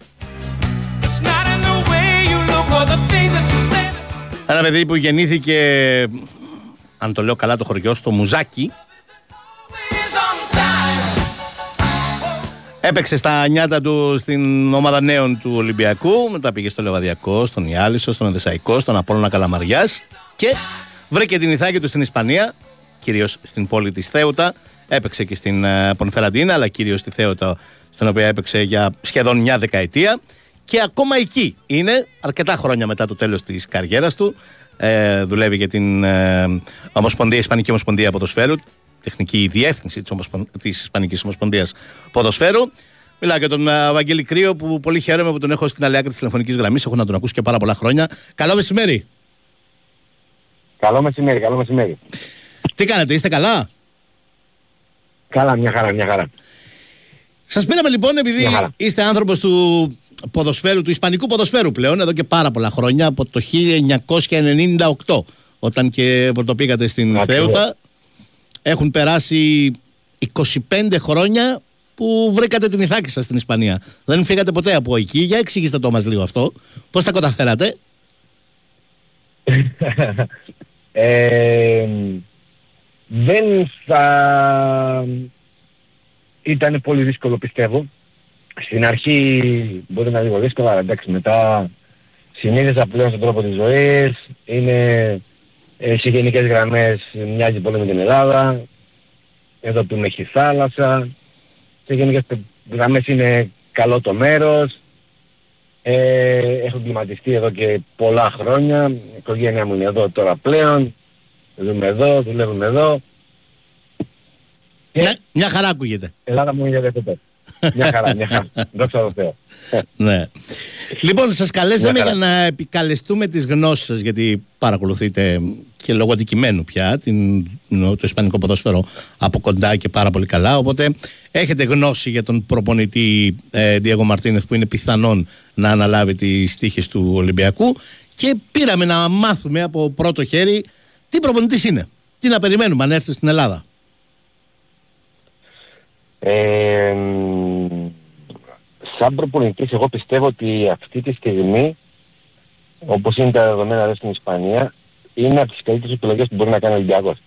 Ένα παιδί που γεννήθηκε αν το λέω καλά το χωριό, στο Μουζάκι. Έπαιξε στα νιάτα του στην ομάδα νέων του Ολυμπιακού, μετά πήγε στο Λεβαδιακό, στον Ιάλισο, στον Εδεσαϊκό, στον Απόλλωνα Καλαμαριάς και βρήκε την ηθάκη του στην Ισπανία, κυρίως στην πόλη της Θέουτα. Έπαιξε και στην ε, Πονφεραντίνα, αλλά κυρίως στη Θέουτα, στην οποία έπαιξε για σχεδόν μια δεκαετία. Και ακόμα εκεί είναι, αρκετά χρόνια μετά το τέλος της καριέρας του, ε, δουλεύει για την ε, Ομοσπονδία, Ισπανική Ομοσπονδία Ποδοσφαίρου, τεχνική διεύθυνση της της Ισπανικής Ομοσπονδίας Ποδοσφαίρου. Μιλάω για τον ε, Βαγγέλη Κρύο που πολύ χαίρομαι που τον έχω στην άλλη άκρη της τηλεφωνικής γραμμής. Έχω να τον ακούσει και πάρα πολλά χρόνια. Καλό μεσημέρι. Καλό μεσημέρι, καλό μεσημέρι. Τι κάνετε, είστε καλά; Καλά, μια χαρά, μια χαρά. Σας πήραμε λοιπόν επειδή είστε άνθρωπος του ποδοσφαίρου, του ισπανικού ποδοσφαίρου πλέον, εδώ και πάρα πολλά χρόνια, από το 1998, όταν και πρωτοπήγατε στην Θέουτα. Έχουν περάσει 25 χρόνια που βρήκατε την Ιθάκη σας στην Ισπανία. Δεν φύγατε ποτέ από εκεί. Για εξηγήστε το μας λίγο αυτό. Πώς τα καταφέρατε; ε, δεν θα ήταν πολύ δύσκολο πιστεύω στην αρχή μπορεί να είναι λίγο δύσκολο, αλλά εντάξει μετά συνείδησα πλέον στον τρόπο της ζωής, είναι ε, σε γενικές γραμμές μοιάζει πολύ με την Ελλάδα, εδώ που έχει θάλασσα, σε γενικές γραμμές είναι καλό το μέρος, ε, έχω κλιματιστεί εδώ και πολλά χρόνια, η οικογένειά μου είναι εδώ τώρα πλέον, ζούμε εδώ, δουλεύουμε εδώ. Μια, μια χαρά ακούγεται. Ελλάδα μου είναι δεύτερη. Μια χαρά, μια χαρά. Δόξα τω Θεώ. ναι. Λοιπόν, σας καλέσαμε για να επικαλεστούμε τις γνώσεις σας, γιατί παρακολουθείτε και λόγω αντικειμένου πια την, το ισπανικό ποδόσφαιρο από κοντά και πάρα πολύ καλά. Οπότε έχετε γνώση για τον προπονητή ε, Διέγο Μαρτίνεθ που είναι πιθανόν να αναλάβει τις τύχες του Ολυμπιακού και πήραμε να μάθουμε από πρώτο χέρι τι προπονητής είναι. Τι να περιμένουμε αν έρθει στην Ελλάδα. Ε, σαν προπονητής εγώ πιστεύω ότι αυτή τη στιγμή όπως είναι τα δεδομένα εδώ στην Ισπανία είναι από τις καλύτερες επιλογές που μπορεί να κάνει ο ολυμπιακος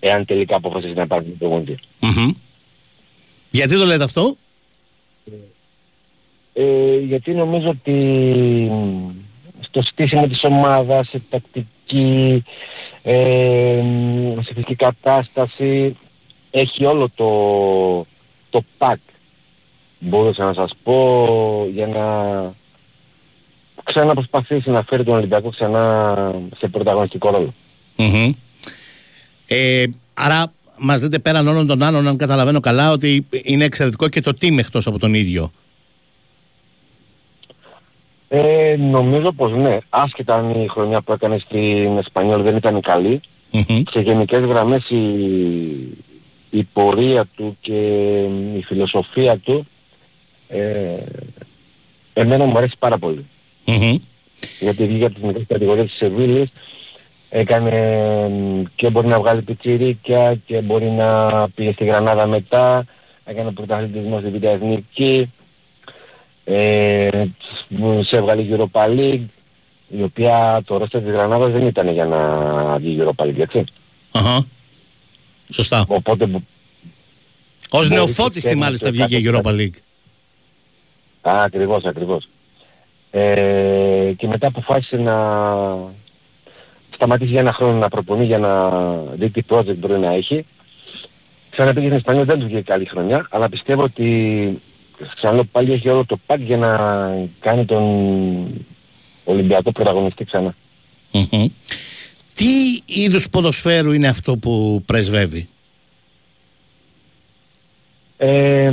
Εάν τελικά αποφασίσει να πάρει τον προπονητή. Γιατί το λέτε αυτό; Ε, γιατί νομίζω ότι στο στήσιμο της ομάδας, σε τακτική, ε, σε φυσική κατάσταση, έχει όλο το, το pack μπορούσα να σας πω για να ξαναπροσπαθήσει να φέρει τον Ολυμπιακό ξανά σε πρωταγωνιστικό Ε, άρα μας λέτε πέραν όλων των άλλων αν καταλαβαίνω καλά ότι είναι εξαιρετικό και το team εκτός από τον ίδιο. Ε, νομίζω πως ναι. Άσχετα αν η χρονιά που έκανε στην Εσπανιόλ δεν ήταν καλή, σε γενικές γραμμές η, η πορεία του και η φιλοσοφία του ε, εμένα μου αρέσει πάρα πολύ. Γιατί βγήκε από τις μικρές κατηγορίες της Σεβίλης, έκανε και μπορεί να βγάλει πιτσιρίκια και μπορεί να πήγε στη Γρανάδα μετά, έκανε πρωταθλητισμό στη Β' Εθνική, ε, σε έβγαλε Europa League, η οποία το ρόστερ της Γρανάδας δεν ήταν για να βγει Europa League, έτσι. Αχα. Σωστά. Οπότε... Ως νεοφώτιστη μάλιστα βγήκε η Europa League. Α, ακριβώς, ακριβώς. Ε, και μετά αποφάσισε να σταματήσει για ένα χρόνο να προπονεί για να δει τι project μπορεί να έχει. Ξαναπήγε στην Ισπανία, δεν του βγήκε καλή χρονιά, αλλά πιστεύω ότι ξαναλέω πάλι έχει όλο το pack για να κάνει τον Ολυμπιακό πρωταγωνιστή ξανά. Τι είδους ποδοσφαίρου είναι αυτό που πρεσβεύει; Ε,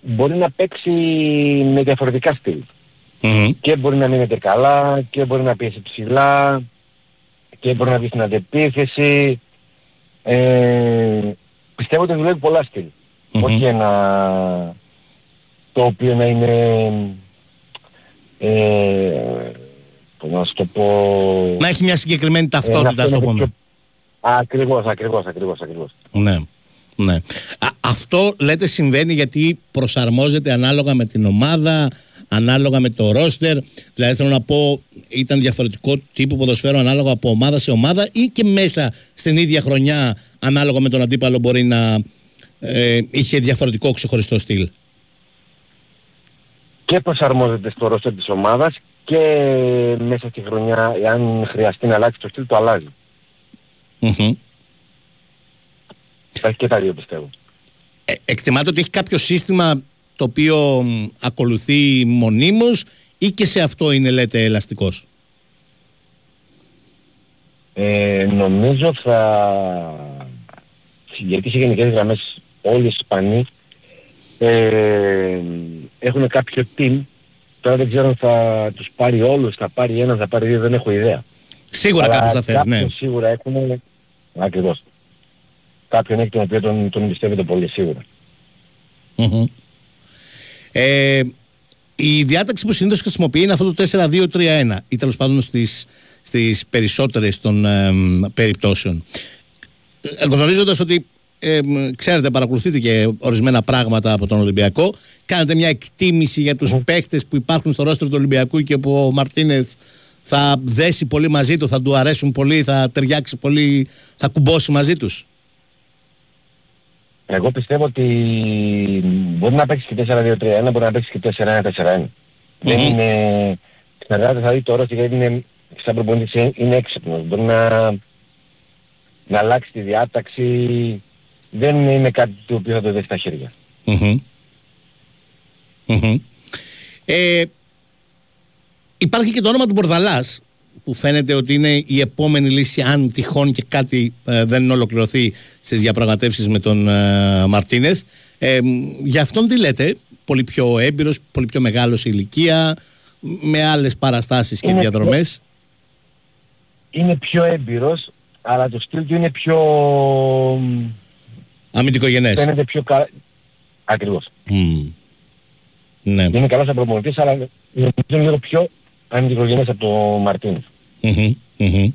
μπορεί να παίξει με διαφορετικά στυλ. Και μπορεί να μείνεται καλά και μπορεί να πιέσει ψηλά και μπορεί να βγει στην αντεπίθεση. Ε, πιστεύω ότι δουλεύει πολλά στυλ. Όχι ένα το οποίο να είναι ε, να σου το πω... Να έχει μια συγκεκριμένη ταυτότητα, ας το πούμε. Ακριβώς, ακριβώς, ακριβώς, ακριβώς. Ναι. Ναι. αυτό λέτε συμβαίνει γιατί προσαρμόζεται ανάλογα με την ομάδα, ανάλογα με το ρόστερ. Δηλαδή θέλω να πω ήταν διαφορετικό τύπο ποδοσφαίρου ανάλογα από ομάδα σε ομάδα ή και μέσα στην ίδια χρονιά ανάλογα με τον αντίπαλο μπορεί να ε, είχε διαφορετικό ξεχωριστό στυλ. Και προσαρμόζεται στο ρόστερ της ομάδας και μέσα στη χρονιά αν χρειαστεί να αλλάξει το στυλ το αλλάζει. Υπάρχει και τα δύο πιστεύω. Ε, εκτιμάτε ότι έχει κάποιο σύστημα το οποίο ακολουθεί μονίμως ή και σε αυτό είναι λέτε ελαστικός; Ε, νομίζω θα... Γιατί σε γενικές γραμμές όλοι οι Ισπανοί ε, έχουν κάποιο team Τώρα δεν ξέρω αν θα τους πάρει όλους, θα πάρει ένα, θα πάρει δύο, δεν έχω ιδέα. Σίγουρα κάποιος θα θέλει, ναι. Σίγουρα έχουν, ακριβώς κάποιον έχει τον οποίο τον, τον εμπιστεύεται πολύ Ε, η διάταξη που συνήθως χρησιμοποιεί είναι αυτό το 4-2-3-1 ή τέλος πάντων στις, στις περισσότερες των ε, περιπτώσεων. Γνωρίζοντας ότι ε, ξέρετε παρακολουθείτε και ορισμένα πράγματα από τον Ολυμπιακό κάνετε μια εκτίμηση για τους mm. παίχτες που υπάρχουν στο ρόστρο του Ολυμπιακού και που ο Μαρτίνεθ θα δέσει πολύ μαζί του, θα του αρέσουν πολύ, θα ταιριάξει πολύ, θα κουμπώσει μαζί τους. Εγώ πιστεύω ότι μπορεί να παίξει και 4-2-3-1, μπορεί να παίξει και 4-1-4-1. Δεν είναι... Συνεργάτε θα δει τώρα γιατί είναι, σαν προπονητής είναι έξυπνος. Μπορεί να, να αλλάξει τη διάταξη. Δεν είναι κάτι το οποίο θα το δει στα χέρια. Ε, υπάρχει και το όνομα του Μπορδαλάς που φαίνεται ότι είναι η επόμενη λύση αν τυχόν και κάτι ε, δεν ολοκληρωθεί στις διαπραγματεύσεις με τον ε, Μαρτίνεθ. Ε, για αυτόν τι λέτε, πολύ πιο έμπειρος, πολύ πιο μεγάλος σε ηλικία, με άλλες παραστάσεις και είναι διαδρομές; είναι πιο έμπειρος, αλλά το στυλ του είναι πιο... Αμυντικογενές. Φαίνεται πιο καλά. Ακριβώς. Μμμ. Ναι. Είναι καλός σαν προπονητής, αλλά νομίζω είναι λίγο πιο αμυντικογενές από το Μαρτίνες. Μμμ, μμμ.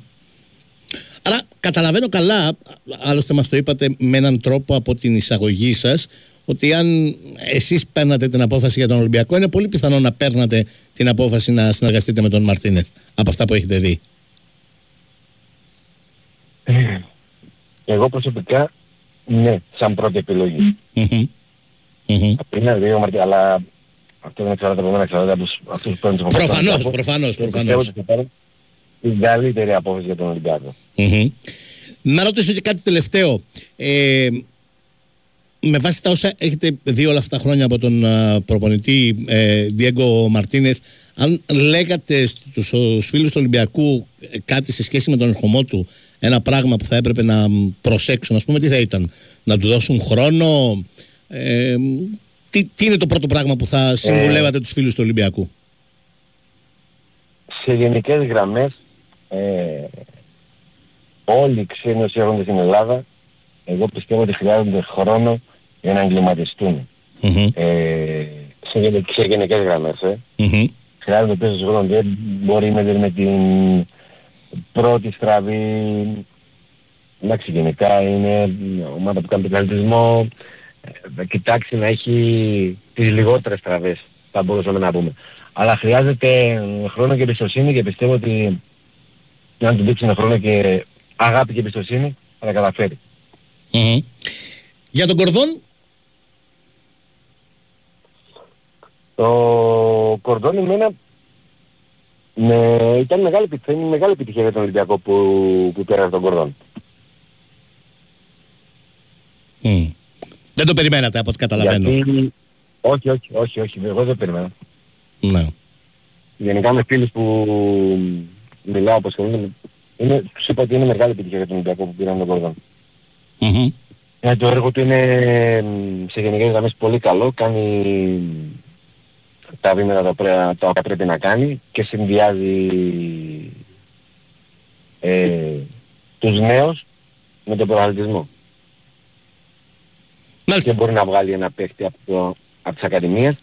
Άρα καταλαβαίνω καλά, άλλωστε μας το είπατε με έναν τρόπο από την εισαγωγή σας, ότι αν εσείς παίρνατε την απόφαση για τον Ολυμπιακό, είναι πολύ πιθανό να παίρνατε την απόφαση να συνεργαστείτε με τον Μαρτίνεθ από αυτά που έχετε δει. Εγώ προσωπικά, ναι, σαν πρώτη επιλογή. Μμμ. Μμμ. Είναι δύο Μαρτίνες, αλλά αυτό δεν εξαρτάται από μένα, εξαρτάται από τους- αυτούς που παίρνουν τις αποφάσεις. Προφανώς, Και προφανώς, πιστεύω προφανώς. ότι θα πάρουν την καλύτερη απόφαση για τον Ολυμπιακό. Μμμ. Να ρωτήσω και κάτι τελευταίο. Ε, με βάση τα όσα έχετε δει όλα αυτά τα χρόνια από τον α, προπονητή ε, Διέγκο Μαρτίνεθ, αν λέγατε στους, στους φίλους του Ολυμπιακού ε, κάτι σε σχέση με τον ερχομό του, ένα πράγμα που θα έπρεπε να μ, προσέξουν, ας πούμε, τι θα ήταν, να του δώσουν χρόνο, ε, τι, τι είναι το πρώτο πράγμα που θα συμβουλεύατε τους φίλους του Ολυμπιακού; σε γενικές γραμμές ε, όλοι οι ξένοι όσοι έρχονται στην Ελλάδα εγώ πιστεύω ότι χρειάζονται χρόνο για να εγκληματιστούν. Ε, σε, γενε- σε γενικές γραμμές. Ε. Μμμ. Χρειάζονται πίσω χρόνο. Δεν μπορεί με, με την πρώτη στραβή εντάξει γενικά είναι ομάδα που κάνει τον καλλιτισμό ε, θα κοιτάξει να έχει τις λιγότερες στραβές θα μπορούσαμε να πούμε. Αλλά χρειάζεται ε, χρόνο και εμπιστοσύνη και πιστεύω ότι αν του δείξει ένα χρόνο και αγάπη και εμπιστοσύνη θα τα καταφέρει. Μμμ. Για τον Κορδόν, Το κορδόν εμένα με, ήταν μεγάλη επιτυχία, είναι μεγάλη επιτυχία για τον Ολυμπιακό που, που πέρασε τον κορδόν. Μμ. δεν το περιμένατε από ό,τι καταλαβαίνω. Γιατί... Όχι, όχι, όχι, όχι, εγώ δεν περιμένα. Ναι. Γενικά με φίλους που μιλάω όπως ασχολούνται, είναι, τους είπα ότι είναι μεγάλη επιτυχία για τον Ολυμπιακό που πήραν τον κορδόν. Μμμ. Ε, το έργο του είναι μ, σε γενικές γραμμές πολύ καλό, κάνει τα βήματα τα, πρέ- τα οποία πρέπει να κάνει και συνδυάζει ε, τους νέους με τον προαλτισμό. Και μπορεί να βγάλει ένα παίχτη από, το, από τις ακαδημίες,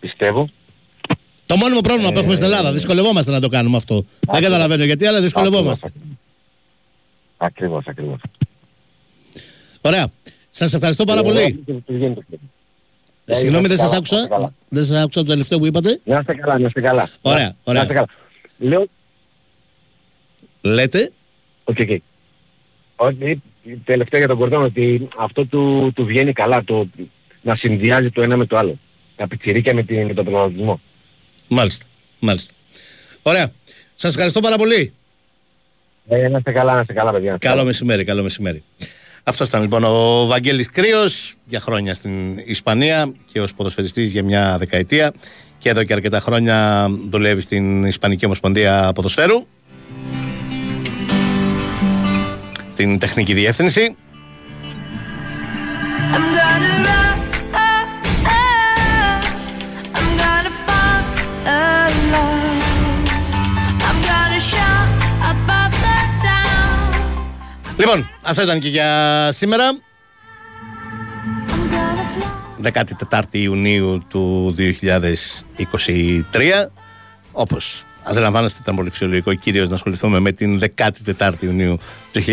πιστεύω. Το μόνιμο πρόβλημα που έχουμε στην Ελλάδα. Δυσκολευόμαστε να το κάνουμε αυτό. Δεν καταλαβαίνω γιατί, αλλά δυσκολευόμαστε. Ακριβώς, ακριβώς. Ωραία. Σα ευχαριστώ πάρα Ε, πολύ. Συγγνώμη, δεν να σας είστε καλά, άκουσα. να είστε καλά. Δεν σας άκουσα το τελευταίο που είπατε. Να είστε καλά, να είστε καλά. Ωραία, Να ωραία. είστε καλά. Λέω, Λέτε. ok, ok. Ότι τελευταίο για τον Κορδόν ότι αυτό του, του βγαίνει καλά, το, να συνδυάζει το ένα με το άλλο. Τα πιτσιρίκια με, την, με τον προγραμματισμό. Μάλιστα. Μάλιστα. Ωραία. Σας ευχαριστώ πάρα πολύ. Ε, να είστε καλά, να είστε καλά, παιδιά. Καλό μεσημέρι, καλό μεσημέρι. Αυτός ήταν λοιπόν ο Βαγγέλης Κρύος για χρόνια στην Ισπανία και ως ποδοσφαιριστής για μια δεκαετία. Και εδώ και αρκετά χρόνια δουλεύει στην Ισπανική Ομοσπονδία Ποδοσφαίρου. Στην τεχνική διεύθυνση Λοιπόν, αυτό ήταν και για σήμερα. 14 Ιουνίου του 2023 όπως αντιλαμβάνεστε ήταν πολύ φυσιολογικό κυρίως να ασχοληθούμε με την 14η Ιουνίου του 1987